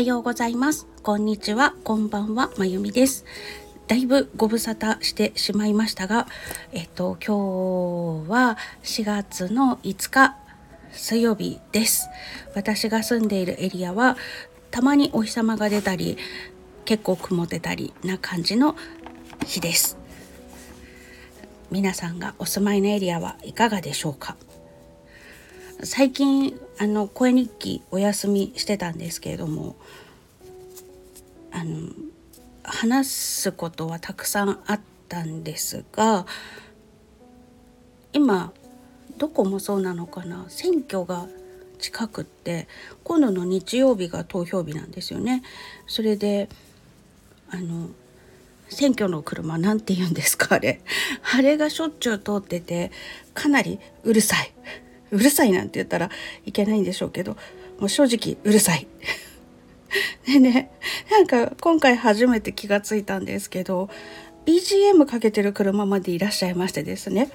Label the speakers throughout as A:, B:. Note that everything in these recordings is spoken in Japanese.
A: はようございます。こんにちは、こんばんは、まゆみです。だいぶご無沙汰してしまいましたが、えっと、今日は4月の5日水曜日です。私が住んでいるエリアは、たまにお日様が出たり、結構曇ってたりな感じの日です。皆さんがお住まいのエリアはいかがでしょうか？最近あの声日記お休みしてたんですけれどもあの話すことはたくさんあったんですが今どこもそうなのかな？選挙が近くって今度の日曜日が投票日なんですよね。それであの選挙の車なんて言うんですか？あれ。あれがしょっちゅう通っててかなりうるさい。うるさいなんて言ったらいけないんでしょうけどもう正直うるさい。でねなんか今回初めて気がついたんですけど BGM かけてる車までいらっしゃいましてですね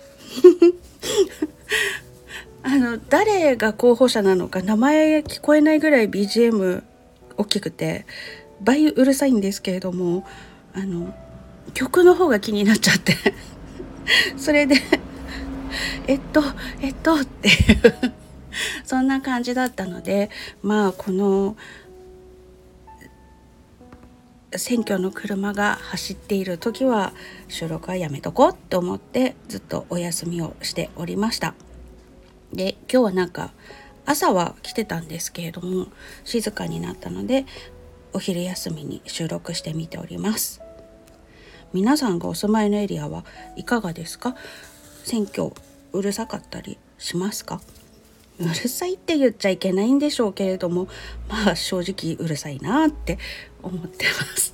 A: あの誰が候補者なのか名前聞こえないぐらい BGM 大きくて倍うるさいんですけれどもあの曲の方が気になっちゃって それでえっとえっとっていう。そんな感じだったのでまあこの選挙の車が走っている時は収録はやめとこうと思ってずっとお休みをしておりました。で今日はなんか朝は来てたんですけれども静かになったのでお昼休みに収録してみております。皆さんがお住まいのエリアはいかがですか？選挙うるさかったりしますか？うるさいって言っちゃいけないんでしょうけれどもまあ正直うるさいなって思ってます。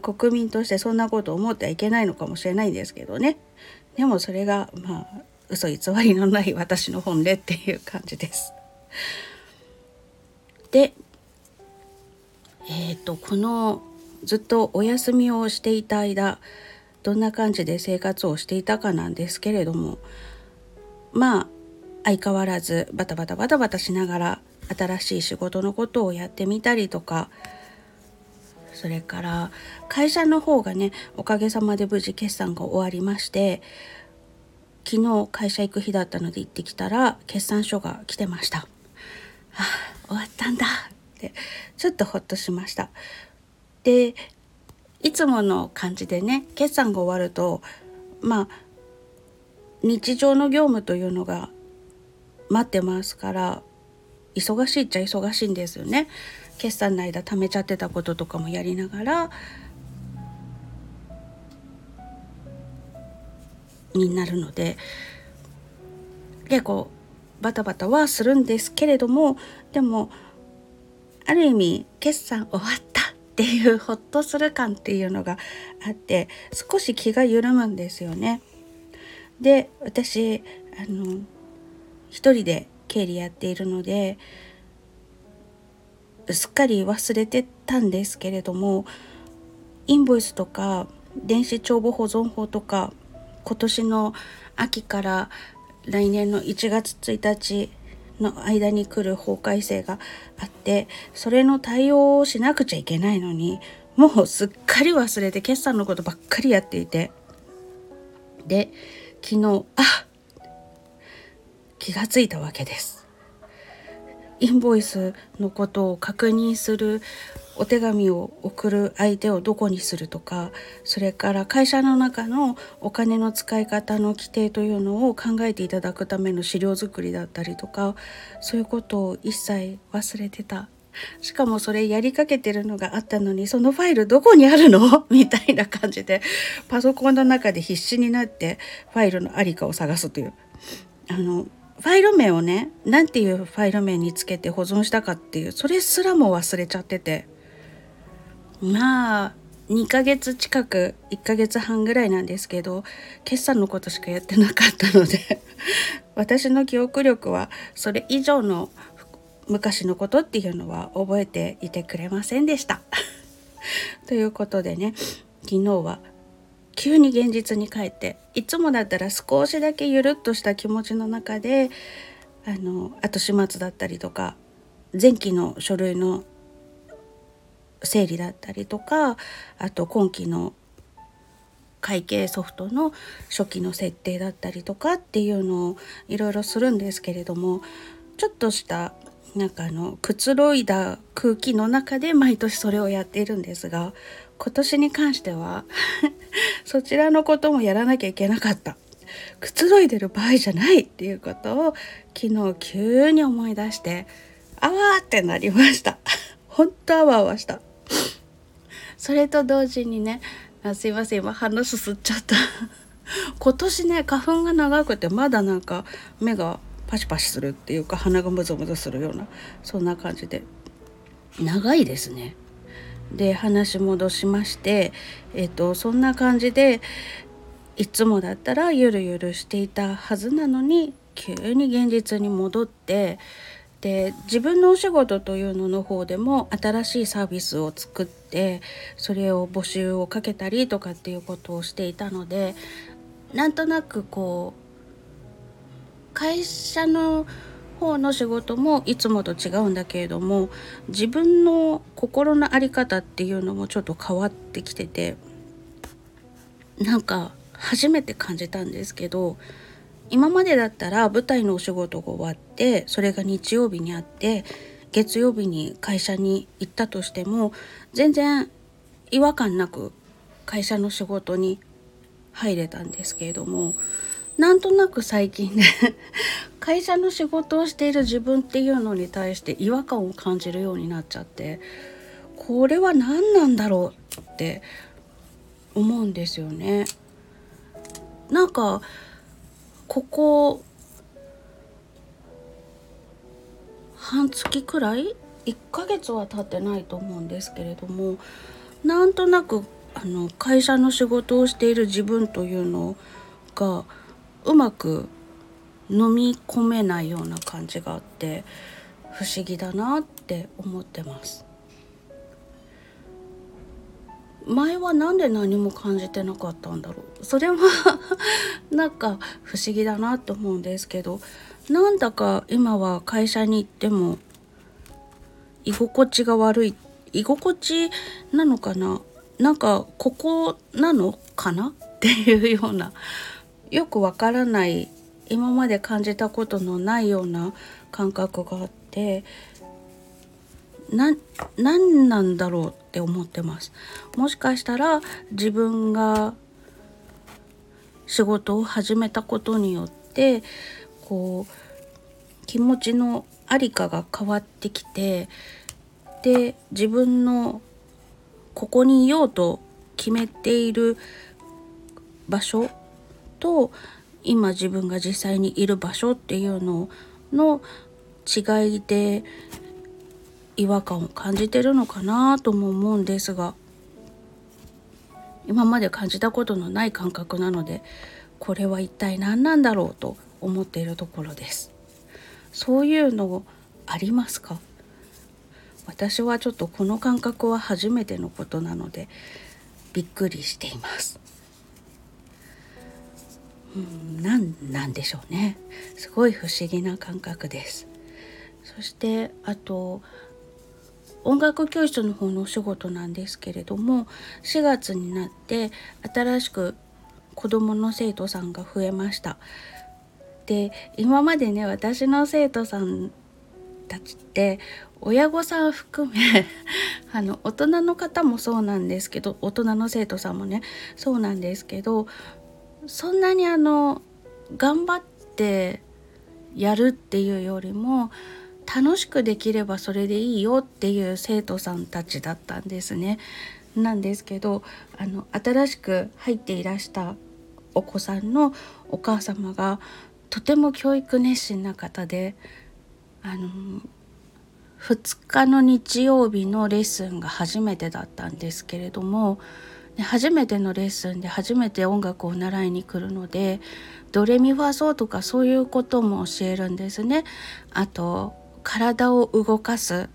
A: 国民としてそんなこと思ってはいけないのかもしれないんですけどね。でもそれがまあ嘘偽りのない私の本音っていう感じです。でえっ、ー、とこのずっとお休みをしていた間どんな感じで生活をしていたかなんですけれどもまあ相変わらずバタバタバタバタしながら新しい仕事のことをやってみたりとかそれから会社の方がねおかげさまで無事決算が終わりまして昨日会社行く日だったので行ってきたら決算書が来てました。はあ、終わったんだってちょっとほっとしました。でいつもの感じでね決算が終わるとまあ日常の業務というのが待ってますから忙しいっちゃ忙しいんですよね。決算の間貯めちゃってたこととかもやりながらになるので結構バタバタはするんですけれどもでもある意味決算終わったっていうほっとする感っていうのがあって少し気が緩むんですよね。で私あの一人で経理やっているのですっかり忘れてたんですけれどもインボイスとか電子帳簿保存法とか今年の秋から来年の1月1日の間に来る法改正があってそれの対応をしなくちゃいけないのにもうすっかり忘れて決算のことばっかりやっていてで昨日あ気がついたわけです。インボイスのことを確認するお手紙を送る相手をどこにするとかそれから会社の中のお金の使い方の規定というのを考えていただくための資料作りだったりとかそういうことを一切忘れてた。しかもそれやりかけてるのがあったのにそのファイルどこにあるの？みたいな感じでパソコンの中で必死になってファイルの在りかを探すという。あのファイル名をね何ていうファイル名につけて保存したかっていうそれすらも忘れちゃってて。まあ2ヶ月近く1ヶ月半ぐらいなんですけど決算のことしかやってなかったので 私の記憶力はそれ以上の昔のことっていうのは覚えていてくれませんでした。ということでね昨日は急に現実に帰っていつもだったら少しだけゆるっとした気持ちの中であの後始末だったりとか前期の書類の整理だったりとかあと今期の会計ソフトの初期の設定だったりとかっていうのをいろいろするんですけれどもちょっとしたなんかあのくつろいだ空気の中で毎年それをやっているんですが今年に関しては そちらのこともやらなきゃいけなかった。くつろいでる場合じゃないっていうことを昨日急に思い出してあわーってなりました。本当あわあわした。それと同時にねあすいません今鼻すすっちゃった 今年ね花粉が長くてまだなんか目がパシパシするっていうか鼻がムズムズするようなそんな感じで長いですね。で話戻しましてえっとそんな感じでいつもだったらゆるゆるしていたはずなのに急に現実に戻ってで自分のお仕事というのの方でも新しいサービスを作ってそれを募集をかけたりとかっていうことをしていたのでなんとなくこう会社の方の仕事もいつもと違うんだけれども自分の心の在り方っていうのもちょっと変わってきててなんか初めて感じたんですけど今までだったら舞台のお仕事が終わってそれが日曜日にあって月曜日に会社に行ったとしても全然違和感なく会社の仕事に入れたんですけれどもなんとなく最近ね 会社の仕事をしている自分っていうのに対して違和感を感じるようになっちゃってこれは何なんだろうって思うんですよね。なんかここ半月くらい？1ヶ月は経ってないと思うんですけれどもなんとなくあの会社の仕事をしている自分というのがうまく飲み込めないような感じがあって不思議だなって思ってます。前は何で何も感じてなかったんだろう。それは なんか不思議だなと思うんですけどなんだか今は会社に行っても居心地が悪い居心地なのかな？なんかここなのかな？っていうようなよくわからない今まで感じたことのないような感覚があってな何なんだろう？って思ってます。もしかしたら自分が仕事を始めたことによってこう気持ちの在りかが変わってきてで自分のここにいようと決めている場所と今自分が実際にいる場所っていうのの違いで違和感を感じてるのかなとも思うんですが今まで感じたことのない感覚なのでこれは一体何なんだろうと思っているところです。そういうのありますか？私はちょっとこの感覚は初めてのことなのでびっくりしています。うんなんなんでしょうね。すごい不思議な感覚です。そしてあと音楽教室の方のお仕事なんですけれども4月になって新しく子どもの生徒さんが増えました。で今までね私の生徒さんたちって親御さん含め あの大人の方もそうなんですけど大人の生徒さんもねそうなんですけどそんなにあの頑張ってやるっていうよりも楽しくできればそれでいいよっていう生徒さんたちだったんですね。なんですけどあの新しく入っていらしたお子さんのお母様がとても教育熱心な方であの2日の日曜日のレッスンが初めてだったんですけれども初めてのレッスンで初めて音楽を習いに来るのでドレミファソとかそういうことも教えるんですね。あと体を動かす。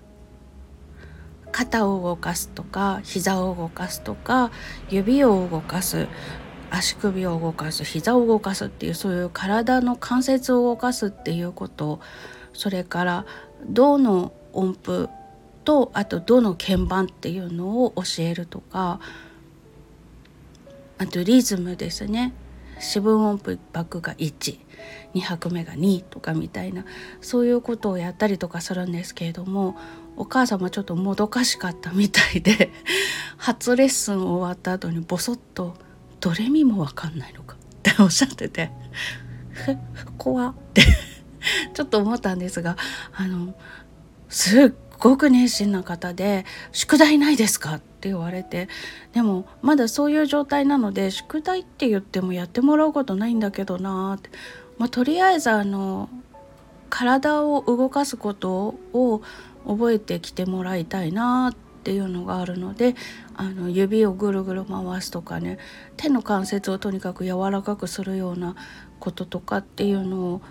A: 肩を動かすとか膝を動かすとか指を動かす足首を動かす膝を動かすっていうそういう体の関節を動かすっていうことそれから胴の音符とあとどの鍵盤っていうのを教えるとかあとリズムですね。四分音符拍が1 2拍目が2とかみたいなそういうことをやったりとかするんですけれどもお母様ちょっともどかしかったみたいで 初レッスン終わった後にボソッと「ドレミも分かんないのか」っておっしゃってて「怖っ」っ てちょっと思ったんですがあのすっごく熱心な方で「宿題ないですか?」って言われてでもまだそういう状態なので宿題って言ってもやってもらうことないんだけどなって、まあ、とりあえずあの体を動かすことを覚えてきてもらいたいなっていうのがあるのであの指をぐるぐる回すとかね手の関節をとにかく柔らかくするようなこととかっていうのを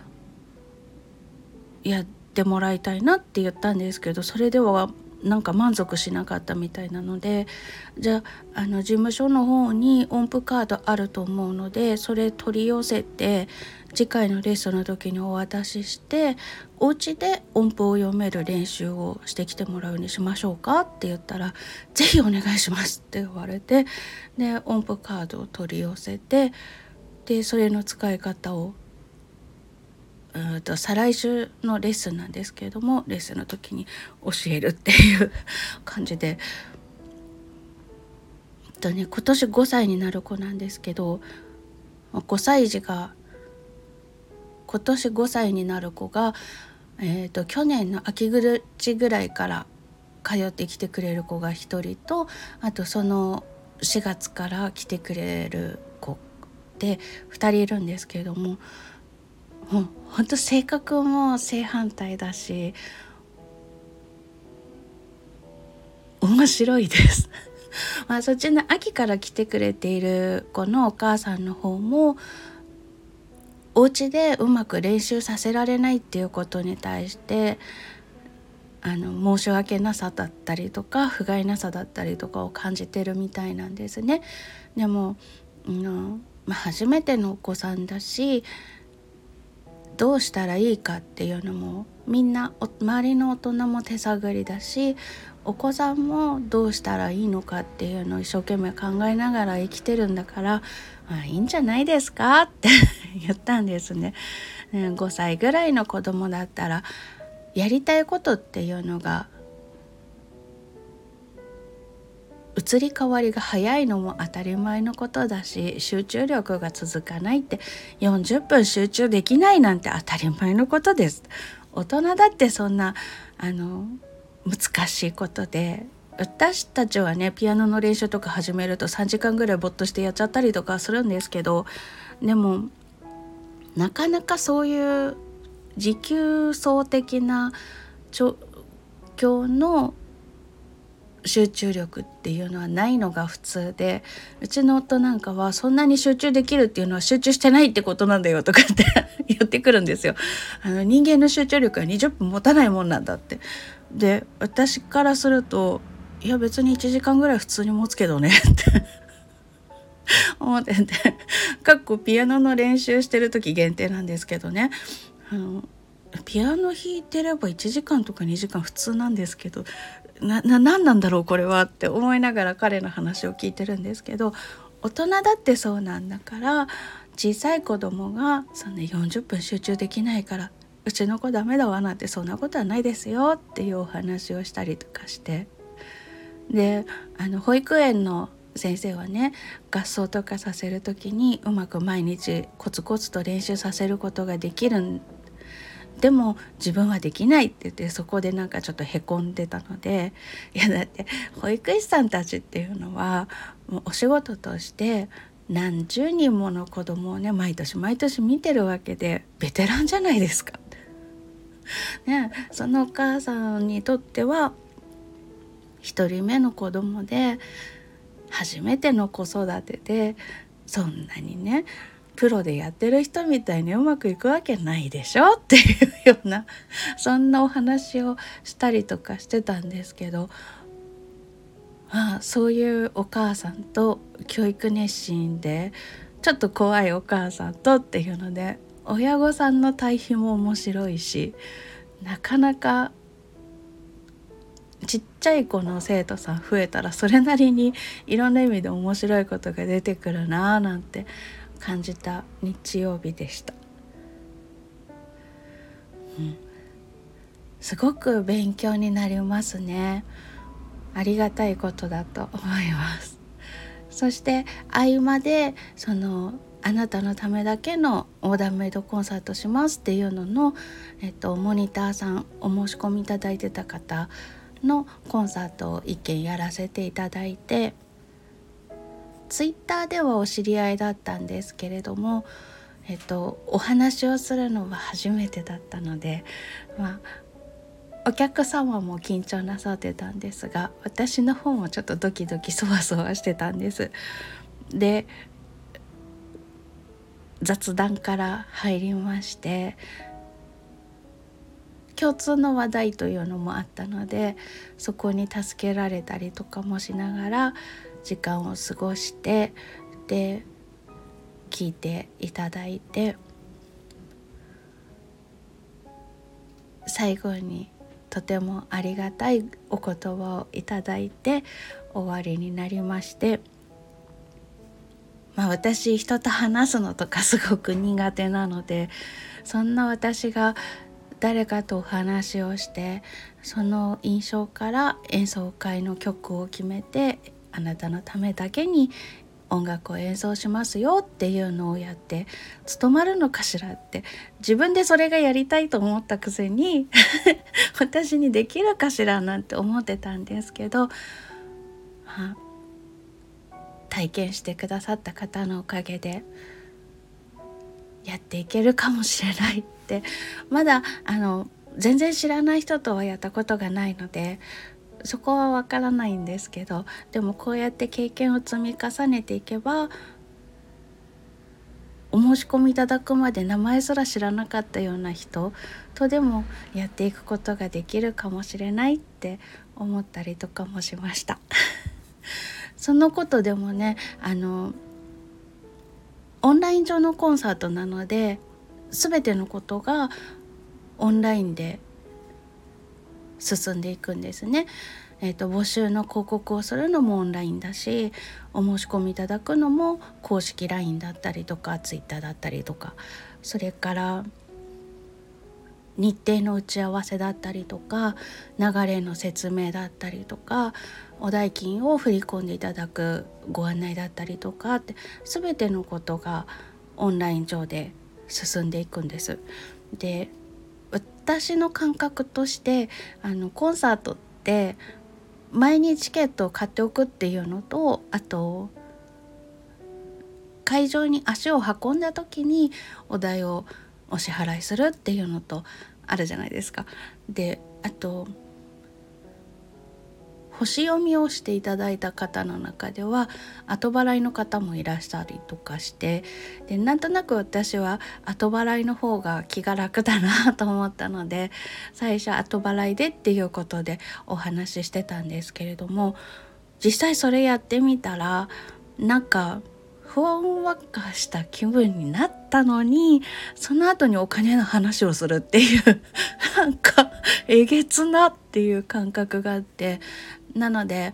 A: やってもらいたいなって言ったんですけどそれではなんか満足しなかったみたいなのでじゃああの事務所の方に音符カードあると思うのでそれ取り寄せて次回のレッスンの時にお渡ししてお家で音符を読める練習をしてきてもらうにしましょうかって言ったら「是非お願いします」って言われてで音符カードを取り寄せてでそれの使い方をうんと再来週のレッスンなんですけれどもレッスンの時に教えるっていう感じで。とね今年5歳になる子なんですけど5歳児が今年5歳になる子が、えーと、去年の秋口ぐらいから通ってきてくれる子が1人とあとその4月から来てくれる子で2人いるんですけれどももう本当性格も正反対だし面白いです。まあそっちの秋から来てくれている子のお母さんの方もお家でうまく練習させられないっていうことに対してあの申し訳なさだったりとか不甲斐なさだったりとかを感じてるみたいなんですね。でも、うんまあ、初めてのお子さんだしどうしたらいいかっていうのもみんな周りの大人も手探りだしお子さんもどうしたらいいのかっていうのを一生懸命考えながら生きてるんだからあいいんじゃないですか？って 言ったんですね。5歳ぐらいの子供だったらやりたいことっていうのが移り変わりが早いのも当たり前のことだし集中力が続かないって40分集中できないなんて当たり前のことです大人だってそんなあの難しいことで私たちはねピアノの練習とか始めると3時間ぐらいぼっとしてやっちゃったりとかするんですけどでもなかなかそういう持久走的な状況の集中力っていうのはないのが普通でうちの夫なんかはそんなに集中できるっていうのは集中してないってことなんだよとかって 言ってくるんですよ。あの人間の集中力は20分持たないもんなんだって。で私からするといや別に1時間ぐらい普通に持つけどねって。思ってて。かっこピアノの練習してる時限定なんですけどね。あのピアノ弾いてれば1時間とか2時間普通なんですけどな何なんだろうこれはって思いながら彼の話を聞いてるんですけど大人だってそうなんだから小さい子供がそんな40分集中できないからうちの子ダメだわなんてそんなことはないですよっていうお話をしたりとかして。であの保育園の先生はね合奏とかさせる時にうまく毎日コツコツと練習させることができるんでも自分はできないって言ってそこでなんかちょっとへこんでたのでいやだって保育士さんたちっていうのはもうお仕事として何十人もの子供をね毎年毎年見てるわけでベテランじゃないですか。ね、そのお母さんにとっては1人目の子供で初めての子育てでそんなにねプロでやってる人みたいにうまくいくわけないでしょ？っていうようなそんなお話をしたりとかしてたんですけど、まあ、そういうお母さんと教育熱心でちょっと怖いお母さんとっていうので親御さんの対比も面白いしなかなかちっちゃい子の生徒さん増えたらそれなりにいろんな意味で面白いことが出てくるなあなんて感じた日曜日でした。うん、すごく勉強になりますね。ありがたいことだと思います。そして合間でそのあなたのためだけのオーダーメイドコンサートしますっていうのの、えっと、モニターさんお申し込みいただいてた方のコンサートを一件やらせていただいてツイッターではお知り合いだったんですけれども、えっと、お話をするのは初めてだったので、まあ、お客様も緊張なさってたんですが私の方もちょっとドキドキそわそわしてたんです。で雑談から入りまして共通の話題というのもあったのでそこに助けられたりとかもしながら時間を過ごしてで聞いていただいて最後にとてもありがたいお言葉をいただいて終わりになりまして。まあ、私人と話すのとかすごく苦手なのでそんな私が誰かとお話をしてその印象から演奏会の曲を決めてあなたのためだけに音楽を演奏しますよっていうのをやって務まるのかしらって自分でそれがやりたいと思ったくせに 私にできるかしらなんて思ってたんですけど、まあ、体験してくださった方のおかげでやっていけるかもしれないって まだあの全然知らない人とはやったことがないのでそこはわからないんですけどでもこうやって経験を積み重ねていけばお申し込みいただくまで名前すら知らなかったような人とでもやっていくことができるかもしれないって思ったりとかもしました。そのことでもねあのオンライン上のコンサートなので全てのことがオンラインで進んでいくんですね。えーと、募集の広告をするのもオンラインだしお申し込みいただくのも公式 LINE だったりとか Twitter だったりとかそれから日程の打ち合わせだったりとか流れの説明だったりとかお代金を振り込んでいただくご案内だったりとかって全てのことがオンライン上で進んでいくんです。で私の感覚としてあのコンサートって前にチケットを買っておくっていうのとあと会場に足を運んだ時にお代をお支払いするっていうのとあるじゃないですか。であと星読みをしていただいた方の中では後払いの方もいらっしゃりとかしてでなんとなく私は後払いの方が気が楽だなと思ったので最初後払いでっていうことでお話ししてたんですけれども実際それやってみたらなんかふわんわかした気分になったのにその後にお金の話をするっていうなんかえげつなっていう感覚があってなので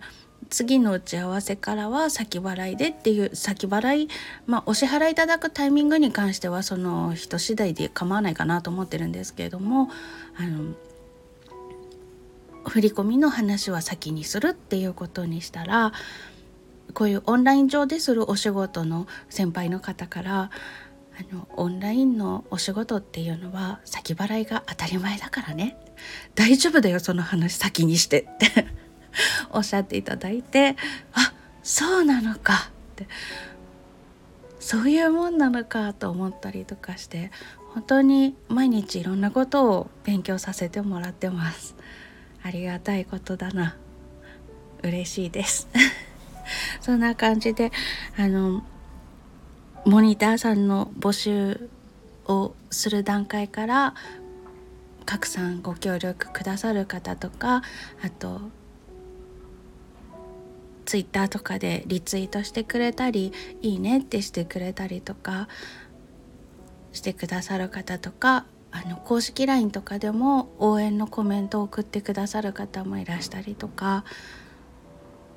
A: 次の打ち合わせからは先払いでっていう先払いまあお支払いいただくタイミングに関してはその人次第で構わないかなと思ってるんですけれどもあの振り込みの話は先にするっていうことにしたらこういうオンライン上でするお仕事の先輩の方からあのオンラインのお仕事っていうのは先払いが当たり前だからね。大丈夫だよその話先にしてって。おっしゃっていただいてあそうなのかって。そういうもんなのかと思ったりとかして本当に毎日いろんなことを勉強させてもらってます。ありがたいことだな。嬉しいです。そんな感じであのモニターさんの募集をする段階から拡散ご協力くださる方とかあとツイッターとかでリツイートしてくれたりいいねってしてくれたりとかしてくださる方とかあの公式 LINE とかでも応援のコメントを送ってくださる方もいらしたりとか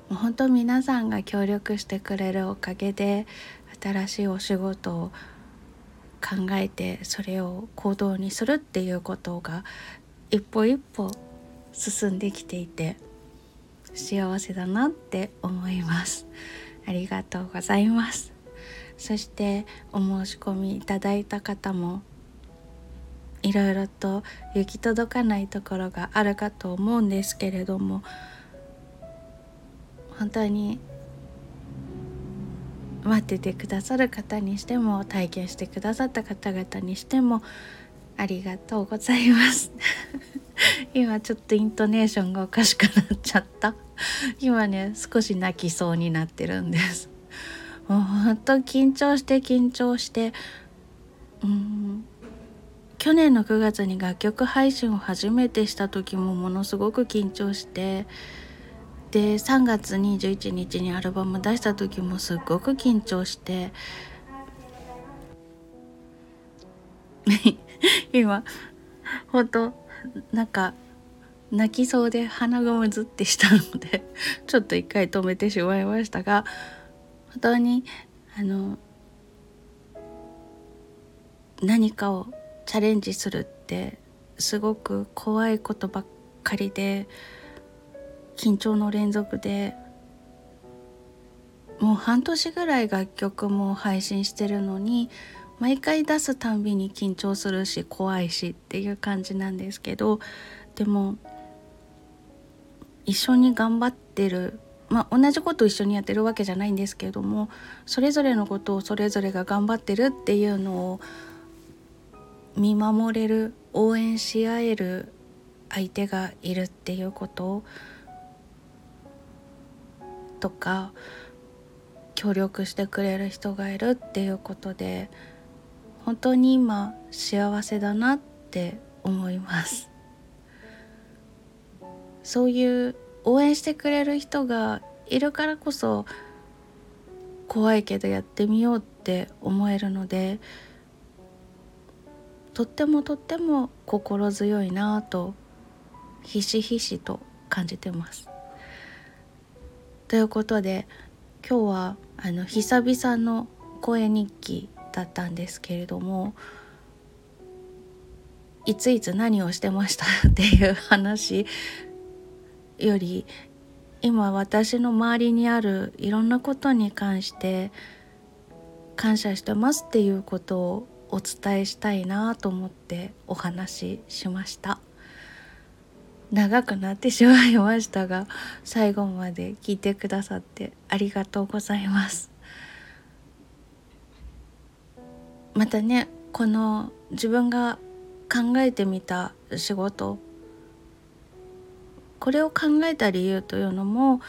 A: もう本当皆さんが協力してくれるおかげで新しいお仕事を考えてそれを行動にするっていうことが一歩一歩進んできていて幸せだなって思います。ありがとうございます。そしてお申し込みいただいた方もいろいろと行き届かないところがあるかと思うんですけれども本当に待っててくださる方にしても体験してくださった方々にしてもありがとうございます。今ちょっとイントネーションがおかしくなっちゃった。今ね少し泣きそうになってるんです。もうほんと緊張して緊張して。うん。去年の9月に楽曲配信を初めてした時もものすごく緊張して。で3月21日にアルバム出した時もすっごく緊張して。今ほんとなんか泣きそうで鼻がむずってしたので ちょっと一回止めてしまいましたが本当にあの何かをチャレンジするってすごく怖いことばっかりで緊張の連続でもう半年ぐらい楽曲も配信してるのに毎回出すたんびに緊張するし怖いしっていう感じなんですけどでも一緒に頑張ってる。まあ同じことを一緒にやってるわけじゃないんですけれどもそれぞれのことをそれぞれが頑張ってるっていうのを見守れる応援し合える相手がいるっていうこととか協力してくれる人がいるっていうことで本当に今幸せだなって思います。そういう応援してくれる人がいるからこそ怖いけどやってみようって思えるのでとってもとっても心強いなとひしひしと感じてます。ということで今日はあの久々の声日記だったんですけれどもいついつ何をしてましたっていう話より今私の周りにあるいろんなことに関して感謝してますっていうことをお伝えしたいなと思ってお話ししました。長くなってしまいましたが最後まで聞いてくださってありがとうございます。またねこの自分が考えてみた仕事これを考えた理由というのも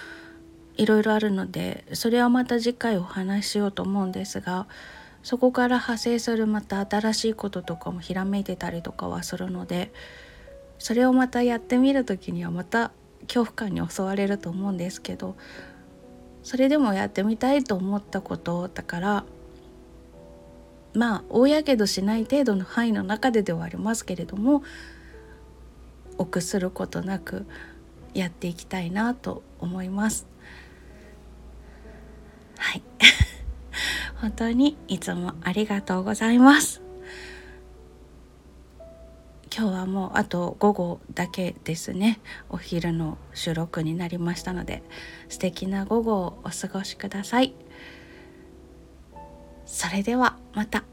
A: いろいろあるのでそれはまた次回お話ししようと思うんですがそこから派生するまた新しいこととかもひらめいてたりとかはするのでそれをまたやってみる時にはまた恐怖感に襲われると思うんですけどそれでもやってみたいと思ったことだからまあ大やけどしない程度の範囲の中でではありますけれども臆することなくやっていきたいなと思います。はい。本当にいつもありがとうございます。今日はもうあと午後だけですね。お昼の収録になりましたので素敵な午後をお過ごしください。それではまた。